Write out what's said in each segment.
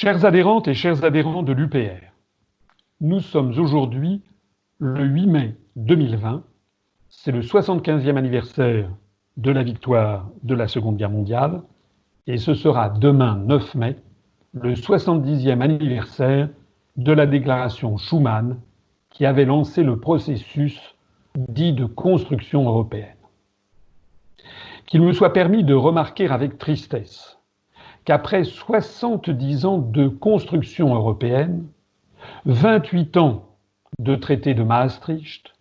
Chères adhérentes et chers adhérents de l'UPR, nous sommes aujourd'hui le 8 mai 2020. C'est le 75e anniversaire de la victoire de la Seconde Guerre mondiale et ce sera demain 9 mai le 70e anniversaire de la déclaration Schuman qui avait lancé le processus dit de construction européenne. Qu'il me soit permis de remarquer avec tristesse qu'après 70 ans de construction européenne, 28 ans de traité de Maastricht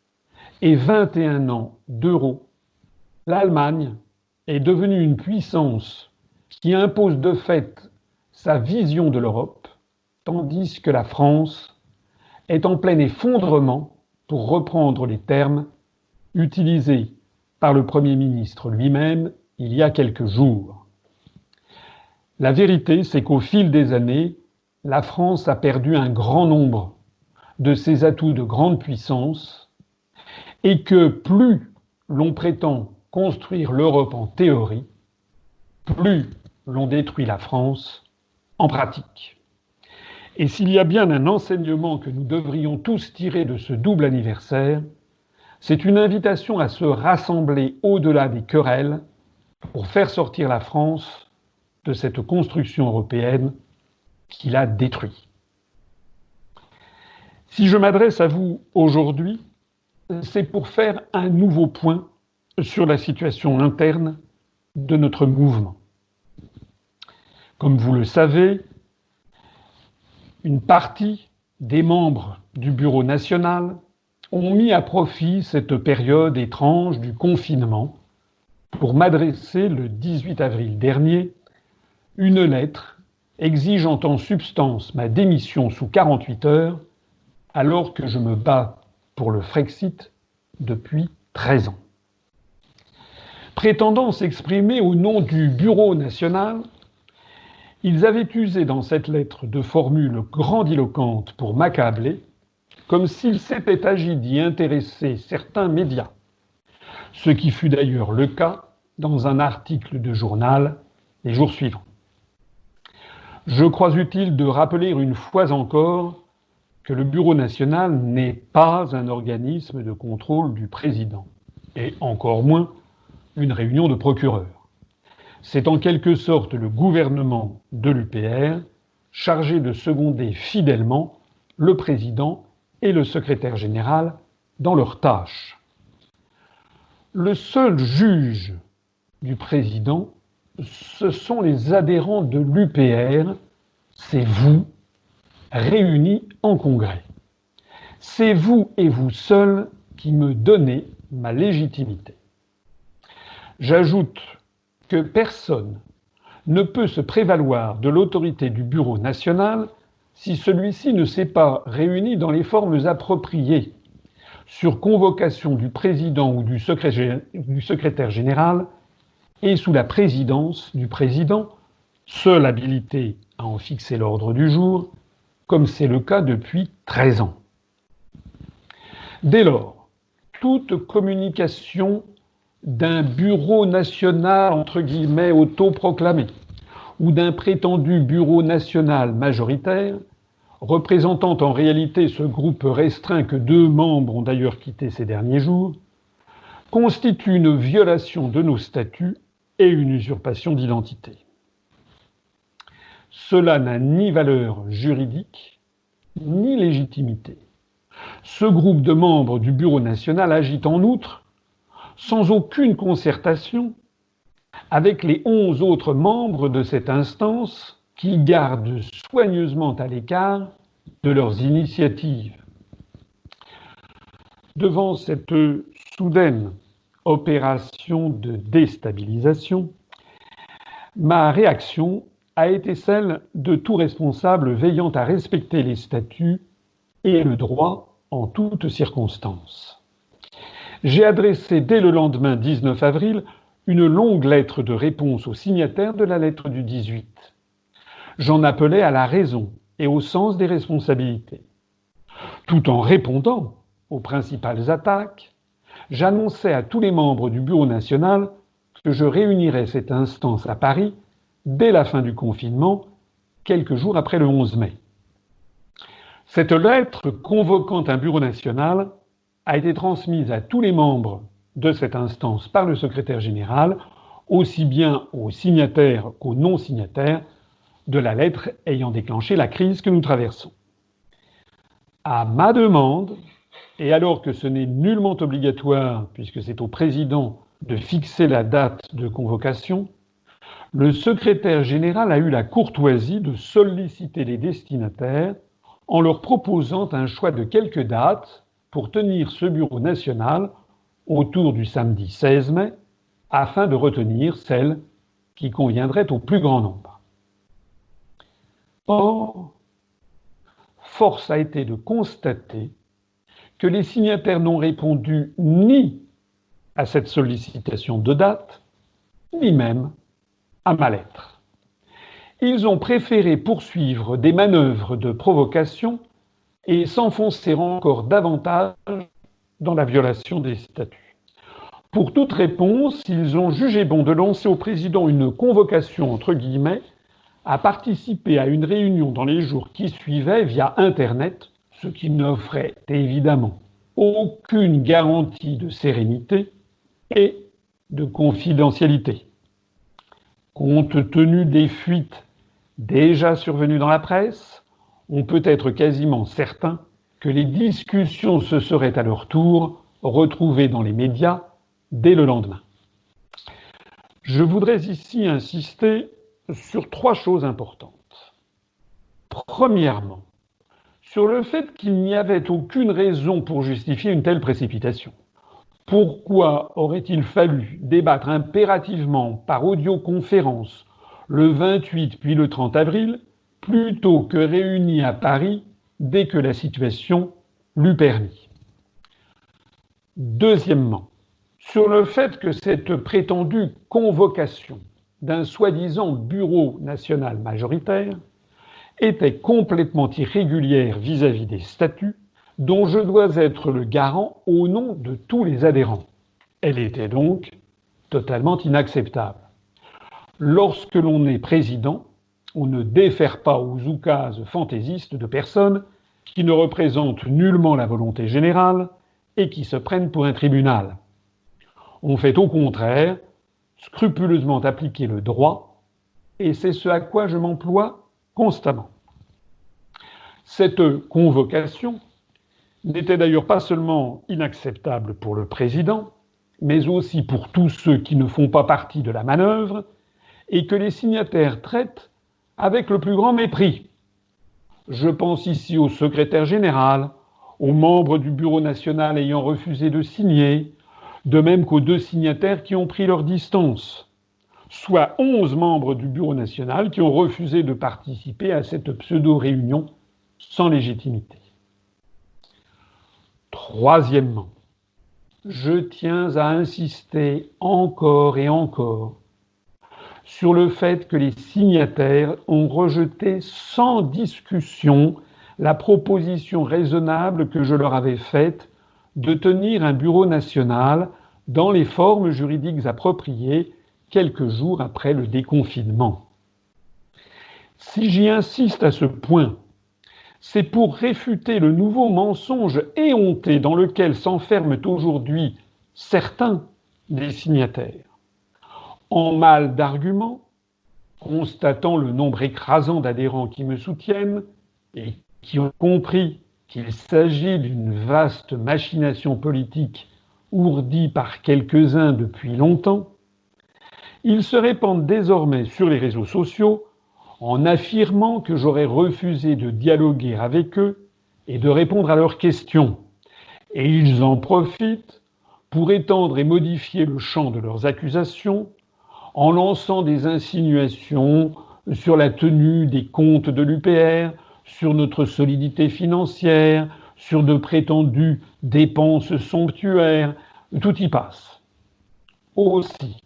et 21 ans d'euro, l'Allemagne est devenue une puissance qui impose de fait sa vision de l'Europe, tandis que la France est en plein effondrement, pour reprendre les termes utilisés par le Premier ministre lui-même il y a quelques jours. La vérité, c'est qu'au fil des années, la France a perdu un grand nombre de ses atouts de grande puissance et que plus l'on prétend construire l'Europe en théorie, plus l'on détruit la France en pratique. Et s'il y a bien un enseignement que nous devrions tous tirer de ce double anniversaire, c'est une invitation à se rassembler au-delà des querelles pour faire sortir la France de cette construction européenne qui l'a détruit. Si je m'adresse à vous aujourd'hui, c'est pour faire un nouveau point sur la situation interne de notre mouvement. Comme vous le savez, une partie des membres du Bureau national ont mis à profit cette période étrange du confinement pour m'adresser le 18 avril dernier une lettre exigeant en substance ma démission sous 48 heures alors que je me bats pour le Frexit depuis 13 ans. Prétendant s'exprimer au nom du Bureau national, ils avaient usé dans cette lettre de formules grandiloquentes pour m'accabler, comme s'il s'était agi d'y intéresser certains médias, ce qui fut d'ailleurs le cas dans un article de journal les jours suivants. Je crois utile de rappeler une fois encore que le Bureau national n'est pas un organisme de contrôle du président, et encore moins une réunion de procureurs. C'est en quelque sorte le gouvernement de l'UPR chargé de seconder fidèlement le président et le secrétaire général dans leurs tâches. Le seul juge du président, ce sont les adhérents de l'UPR, c'est vous, réunis en congrès. C'est vous et vous seul qui me donnez ma légitimité. J'ajoute que personne ne peut se prévaloir de l'autorité du Bureau national si celui-ci ne s'est pas réuni dans les formes appropriées, sur convocation du président ou du secrétaire général, et sous la présidence du président, seule habilité à en fixer l'ordre du jour, comme c'est le cas depuis 13 ans. Dès lors, toute communication d'un bureau national, entre guillemets, autoproclamé, ou d'un prétendu bureau national majoritaire, représentant en réalité ce groupe restreint que deux membres ont d'ailleurs quitté ces derniers jours, constitue une violation de nos statuts et une usurpation d'identité. Cela n'a ni valeur juridique, ni légitimité. Ce groupe de membres du Bureau national agit en outre sans aucune concertation avec les onze autres membres de cette instance qui gardent soigneusement à l'écart de leurs initiatives. Devant cette soudaine opération de déstabilisation, ma réaction a été celle de tout responsable veillant à respecter les statuts et le droit en toutes circonstances j'ai adressé dès le lendemain 19 avril une longue lettre de réponse au signataire de la lettre du 18. J'en appelais à la raison et au sens des responsabilités. Tout en répondant aux principales attaques, j'annonçais à tous les membres du Bureau national que je réunirais cette instance à Paris dès la fin du confinement, quelques jours après le 11 mai. Cette lettre convoquant un bureau national a été transmise à tous les membres de cette instance par le secrétaire général, aussi bien aux signataires qu'aux non-signataires de la lettre ayant déclenché la crise que nous traversons. À ma demande, et alors que ce n'est nullement obligatoire, puisque c'est au président de fixer la date de convocation, le secrétaire général a eu la courtoisie de solliciter les destinataires en leur proposant un choix de quelques dates pour tenir ce bureau national autour du samedi 16 mai, afin de retenir celle qui conviendrait au plus grand nombre. Or, force a été de constater que les signataires n'ont répondu ni à cette sollicitation de date, ni même à ma lettre. Ils ont préféré poursuivre des manœuvres de provocation et s'enfoncer encore davantage dans la violation des statuts. Pour toute réponse, ils ont jugé bon de lancer au président une convocation, entre guillemets, à participer à une réunion dans les jours qui suivaient via Internet, ce qui n'offrait évidemment aucune garantie de sérénité et de confidentialité. Compte tenu des fuites déjà survenues dans la presse, on peut être quasiment certain que les discussions se seraient à leur tour retrouvées dans les médias dès le lendemain. Je voudrais ici insister sur trois choses importantes. Premièrement, sur le fait qu'il n'y avait aucune raison pour justifier une telle précipitation. Pourquoi aurait-il fallu débattre impérativement par audioconférence le 28 puis le 30 avril plutôt que réunis à Paris dès que la situation l'eût permis? Deuxièmement, sur le fait que cette prétendue convocation d'un soi-disant bureau national majoritaire était complètement irrégulière vis-à-vis des statuts dont je dois être le garant au nom de tous les adhérents. Elle était donc totalement inacceptable. Lorsque l'on est président, on ne défère pas aux oukases fantaisistes de personnes qui ne représentent nullement la volonté générale et qui se prennent pour un tribunal. On fait au contraire scrupuleusement appliquer le droit, et c'est ce à quoi je m'emploie constamment. Cette convocation n'était d'ailleurs pas seulement inacceptable pour le président, mais aussi pour tous ceux qui ne font pas partie de la manœuvre et que les signataires traitent avec le plus grand mépris. Je pense ici au secrétaire général, aux membres du bureau national ayant refusé de signer, de même qu'aux deux signataires qui ont pris leur distance soit 11 membres du Bureau national qui ont refusé de participer à cette pseudo-réunion sans légitimité. Troisièmement, je tiens à insister encore et encore sur le fait que les signataires ont rejeté sans discussion la proposition raisonnable que je leur avais faite de tenir un bureau national dans les formes juridiques appropriées quelques jours après le déconfinement. Si j'y insiste à ce point, c'est pour réfuter le nouveau mensonge éhonté dans lequel s'enferment aujourd'hui certains des signataires. En mal d'arguments, constatant le nombre écrasant d'adhérents qui me soutiennent et qui ont compris qu'il s'agit d'une vaste machination politique ourdie par quelques-uns depuis longtemps, ils se répandent désormais sur les réseaux sociaux en affirmant que j'aurais refusé de dialoguer avec eux et de répondre à leurs questions. Et ils en profitent pour étendre et modifier le champ de leurs accusations en lançant des insinuations sur la tenue des comptes de l'UPR, sur notre solidité financière, sur de prétendues dépenses somptuaires, tout y passe. Aussi,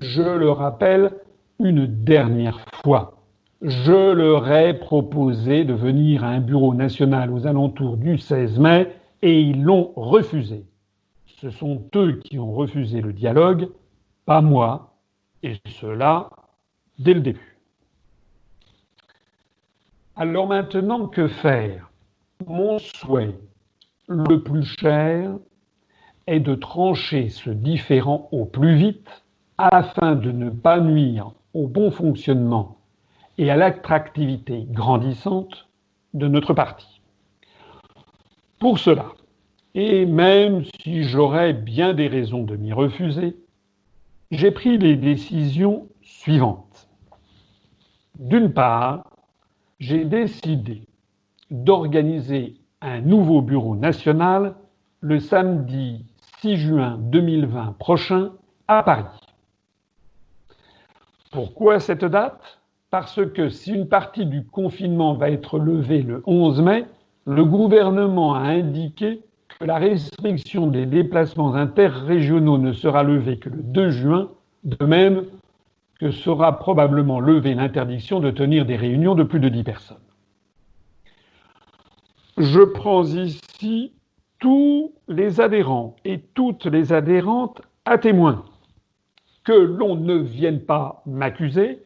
je le rappelle une dernière fois. Je leur ai proposé de venir à un bureau national aux alentours du 16 mai et ils l'ont refusé. Ce sont eux qui ont refusé le dialogue, pas moi, et cela dès le début. Alors maintenant, que faire? Mon souhait le plus cher est de trancher ce différent au plus vite afin de ne pas nuire au bon fonctionnement et à l'attractivité grandissante de notre parti. Pour cela, et même si j'aurais bien des raisons de m'y refuser, j'ai pris les décisions suivantes. D'une part, j'ai décidé d'organiser un nouveau bureau national le samedi 6 juin 2020 prochain à Paris. Pourquoi cette date? Parce que si une partie du confinement va être levée le 11 mai, le gouvernement a indiqué que la restriction des déplacements interrégionaux ne sera levée que le 2 juin, de même que sera probablement levée l'interdiction de tenir des réunions de plus de 10 personnes. Je prends ici tous les adhérents et toutes les adhérentes à témoin que l'on ne vienne pas m'accuser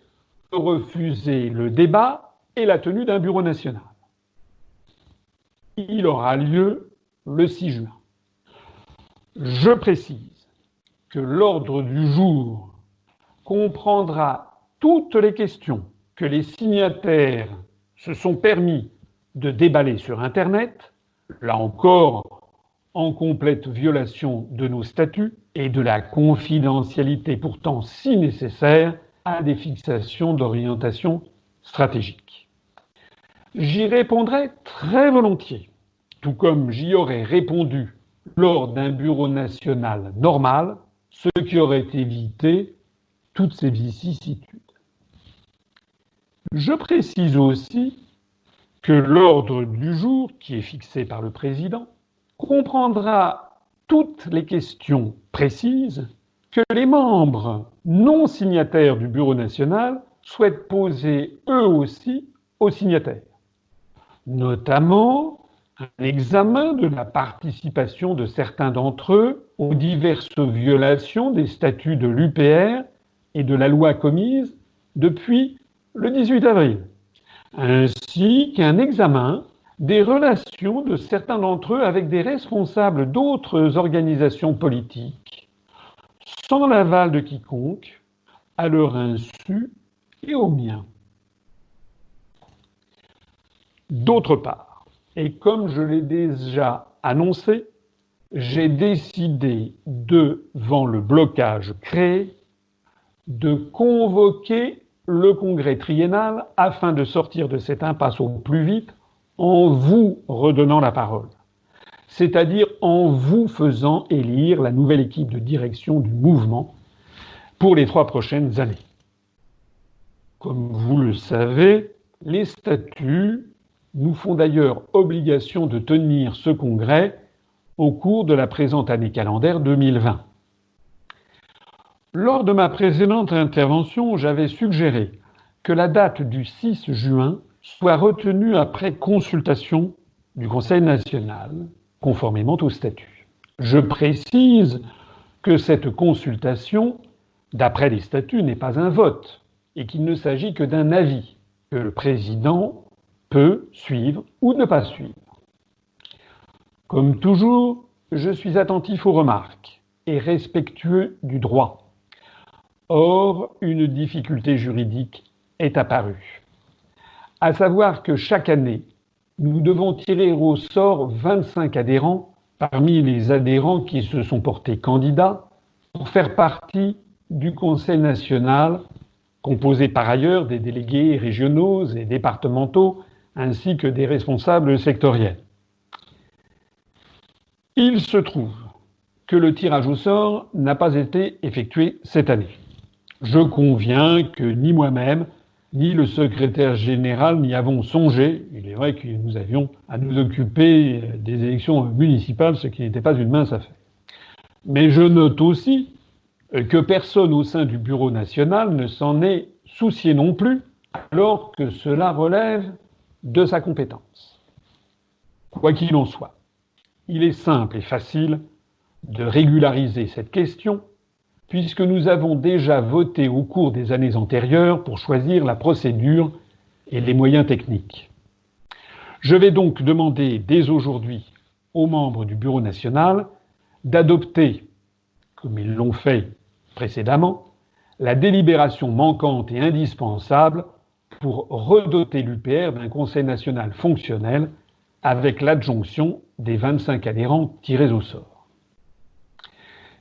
de refuser le débat et la tenue d'un bureau national. Il aura lieu le 6 juin. Je précise que l'ordre du jour comprendra toutes les questions que les signataires se sont permis de déballer sur Internet, là encore en complète violation de nos statuts et de la confidentialité pourtant si nécessaire à des fixations d'orientation stratégique. J'y répondrai très volontiers, tout comme j'y aurais répondu lors d'un bureau national normal, ce qui aurait évité toutes ces vicissitudes. Je précise aussi que l'ordre du jour, qui est fixé par le président, comprendra toutes les questions précises que les membres non signataires du Bureau national souhaitent poser eux aussi aux signataires, notamment un examen de la participation de certains d'entre eux aux diverses violations des statuts de l'UPR et de la loi commise depuis le 18 avril ainsi qu'un examen des relations de certains d'entre eux avec des responsables d'autres organisations politiques, sans l'aval de quiconque, à leur insu et au mien. D'autre part, et comme je l'ai déjà annoncé, j'ai décidé, devant le blocage créé, de convoquer le congrès triennal afin de sortir de cette impasse au plus vite en vous redonnant la parole, c'est-à-dire en vous faisant élire la nouvelle équipe de direction du mouvement pour les trois prochaines années. Comme vous le savez, les statuts nous font d'ailleurs obligation de tenir ce congrès au cours de la présente année calendaire 2020. Lors de ma précédente intervention, j'avais suggéré que la date du 6 juin soit retenue après consultation du Conseil national, conformément au statut. Je précise que cette consultation, d'après les statuts, n'est pas un vote et qu'il ne s'agit que d'un avis que le président peut suivre ou ne pas suivre. Comme toujours, je suis attentif aux remarques et respectueux du droit. Or, une difficulté juridique est apparue, à savoir que chaque année, nous devons tirer au sort 25 adhérents parmi les adhérents qui se sont portés candidats pour faire partie du Conseil national, composé par ailleurs des délégués régionaux et départementaux, ainsi que des responsables sectoriels. Il se trouve que le tirage au sort n'a pas été effectué cette année. Je conviens que ni moi-même, ni le secrétaire général n'y avons songé. Il est vrai que nous avions à nous occuper des élections municipales, ce qui n'était pas une mince affaire. Mais je note aussi que personne au sein du Bureau national ne s'en est soucié non plus, alors que cela relève de sa compétence. Quoi qu'il en soit, il est simple et facile de régulariser cette question puisque nous avons déjà voté au cours des années antérieures pour choisir la procédure et les moyens techniques. Je vais donc demander dès aujourd'hui aux membres du Bureau national d'adopter, comme ils l'ont fait précédemment, la délibération manquante et indispensable pour redoter l'UPR d'un Conseil national fonctionnel avec l'adjonction des 25 adhérents tirés au sort.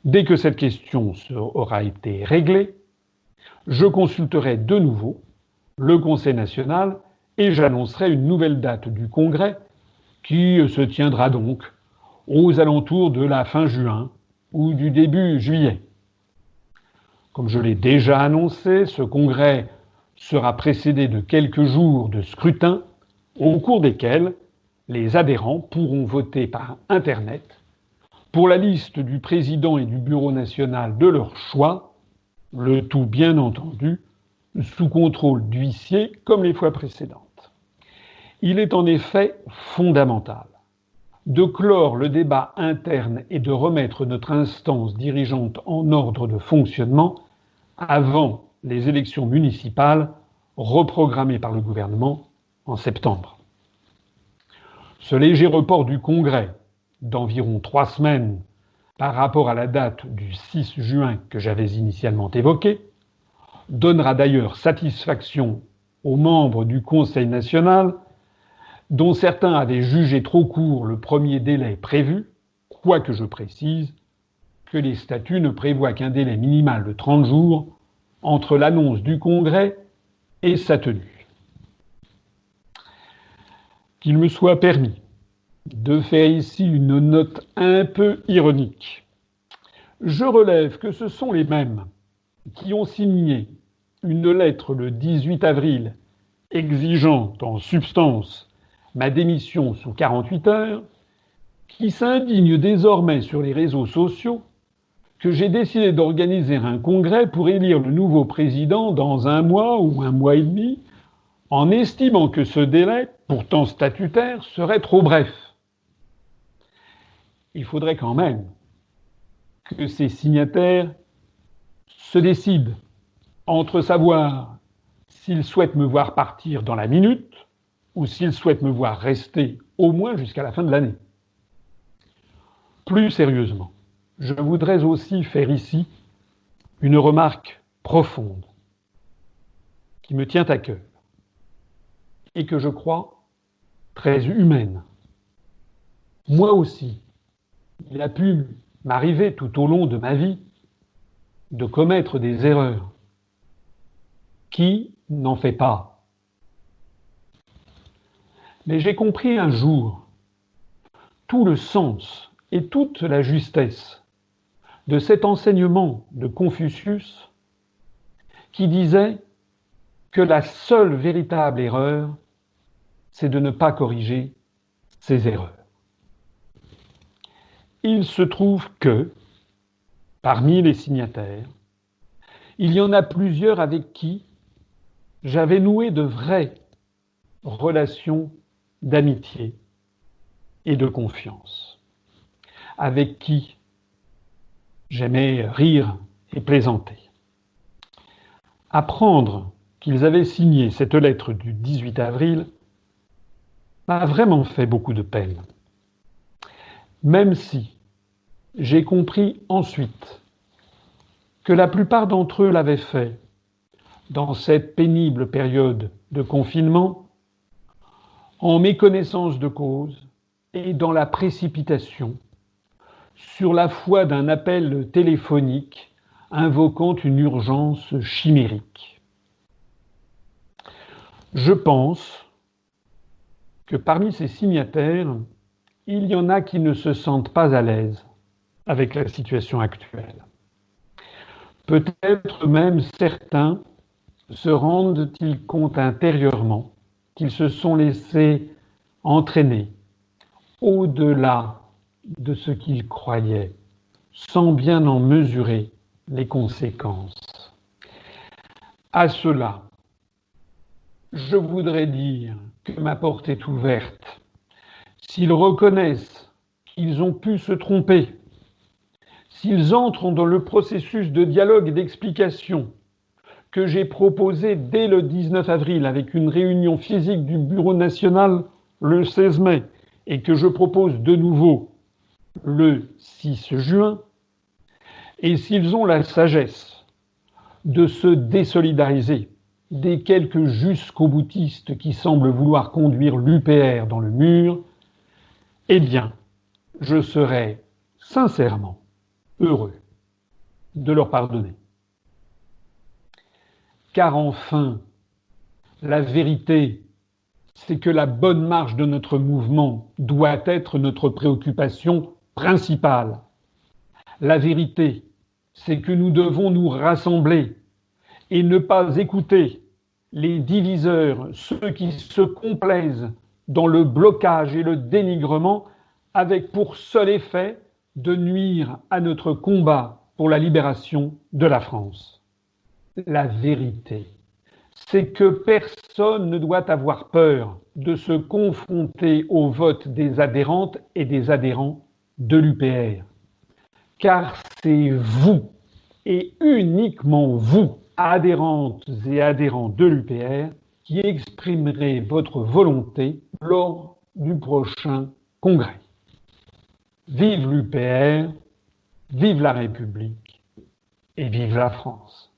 Dès que cette question aura été réglée, je consulterai de nouveau le Conseil national et j'annoncerai une nouvelle date du Congrès qui se tiendra donc aux alentours de la fin juin ou du début juillet. Comme je l'ai déjà annoncé, ce congrès sera précédé de quelques jours de scrutin au cours desquels les adhérents pourront voter par Internet pour la liste du président et du bureau national de leur choix, le tout bien entendu sous contrôle d'huissier comme les fois précédentes. Il est en effet fondamental de clore le débat interne et de remettre notre instance dirigeante en ordre de fonctionnement avant les élections municipales reprogrammées par le gouvernement en septembre. Ce léger report du Congrès d'environ trois semaines par rapport à la date du 6 juin que j'avais initialement évoquée donnera d'ailleurs satisfaction aux membres du Conseil national dont certains avaient jugé trop court le premier délai prévu, quoique je précise que les statuts ne prévoient qu'un délai minimal de 30 jours entre l'annonce du Congrès et sa tenue. Qu'il me soit permis de faire ici une note un peu ironique. Je relève que ce sont les mêmes qui ont signé une lettre le 18 avril exigeant en substance ma démission sous 48 heures, qui s'indigne désormais sur les réseaux sociaux que j'ai décidé d'organiser un congrès pour élire le nouveau président dans un mois ou un mois et demi, en estimant que ce délai, pourtant statutaire, serait trop bref. Il faudrait quand même que ces signataires se décident entre savoir s'ils souhaitent me voir partir dans la minute ou s'ils souhaitent me voir rester au moins jusqu'à la fin de l'année. Plus sérieusement, je voudrais aussi faire ici une remarque profonde qui me tient à cœur et que je crois très humaine. Moi aussi, il a pu m'arriver tout au long de ma vie de commettre des erreurs. Qui n'en fait pas? Mais j'ai compris un jour tout le sens et toute la justesse de cet enseignement de Confucius qui disait que la seule véritable erreur, c'est de ne pas corriger ses erreurs. Il se trouve que, parmi les signataires, il y en a plusieurs avec qui j'avais noué de vraies relations d'amitié et de confiance, avec qui j'aimais rire et plaisanter. Apprendre qu'ils avaient signé cette lettre du 18 avril m'a vraiment fait beaucoup de peine, même si j'ai compris ensuite que la plupart d'entre eux l'avaient fait dans cette pénible période de confinement en méconnaissance de cause et dans la précipitation, sur la foi d'un appel téléphonique invoquant une urgence chimérique. Je pense que parmi ces signataires, il y en a qui ne se sentent pas à l'aise avec la situation actuelle. Peut-être même certains se rendent-ils compte intérieurement qu'ils se sont laissés entraîner au-delà de ce qu'ils croyaient, sans bien en mesurer les conséquences. À cela, je voudrais dire que ma porte est ouverte. S'ils reconnaissent qu'ils ont pu se tromper, s'ils entrent dans le processus de dialogue et d'explication, que j'ai proposé dès le 19 avril avec une réunion physique du Bureau national le 16 mai et que je propose de nouveau le 6 juin, et s'ils ont la sagesse de se désolidariser des quelques jusqu'au boutistes qui semblent vouloir conduire l'UPR dans le mur, eh bien, je serai sincèrement heureux de leur pardonner. Car enfin, la vérité, c'est que la bonne marche de notre mouvement doit être notre préoccupation principale. La vérité, c'est que nous devons nous rassembler et ne pas écouter les diviseurs, ceux qui se complaisent dans le blocage et le dénigrement, avec pour seul effet de nuire à notre combat pour la libération de la France. La vérité, c'est que personne ne doit avoir peur de se confronter au vote des adhérentes et des adhérents de l'UPR. Car c'est vous, et uniquement vous, adhérentes et adhérents de l'UPR, qui exprimerez votre volonté lors du prochain congrès. Vive l'UPR, vive la République et vive la France.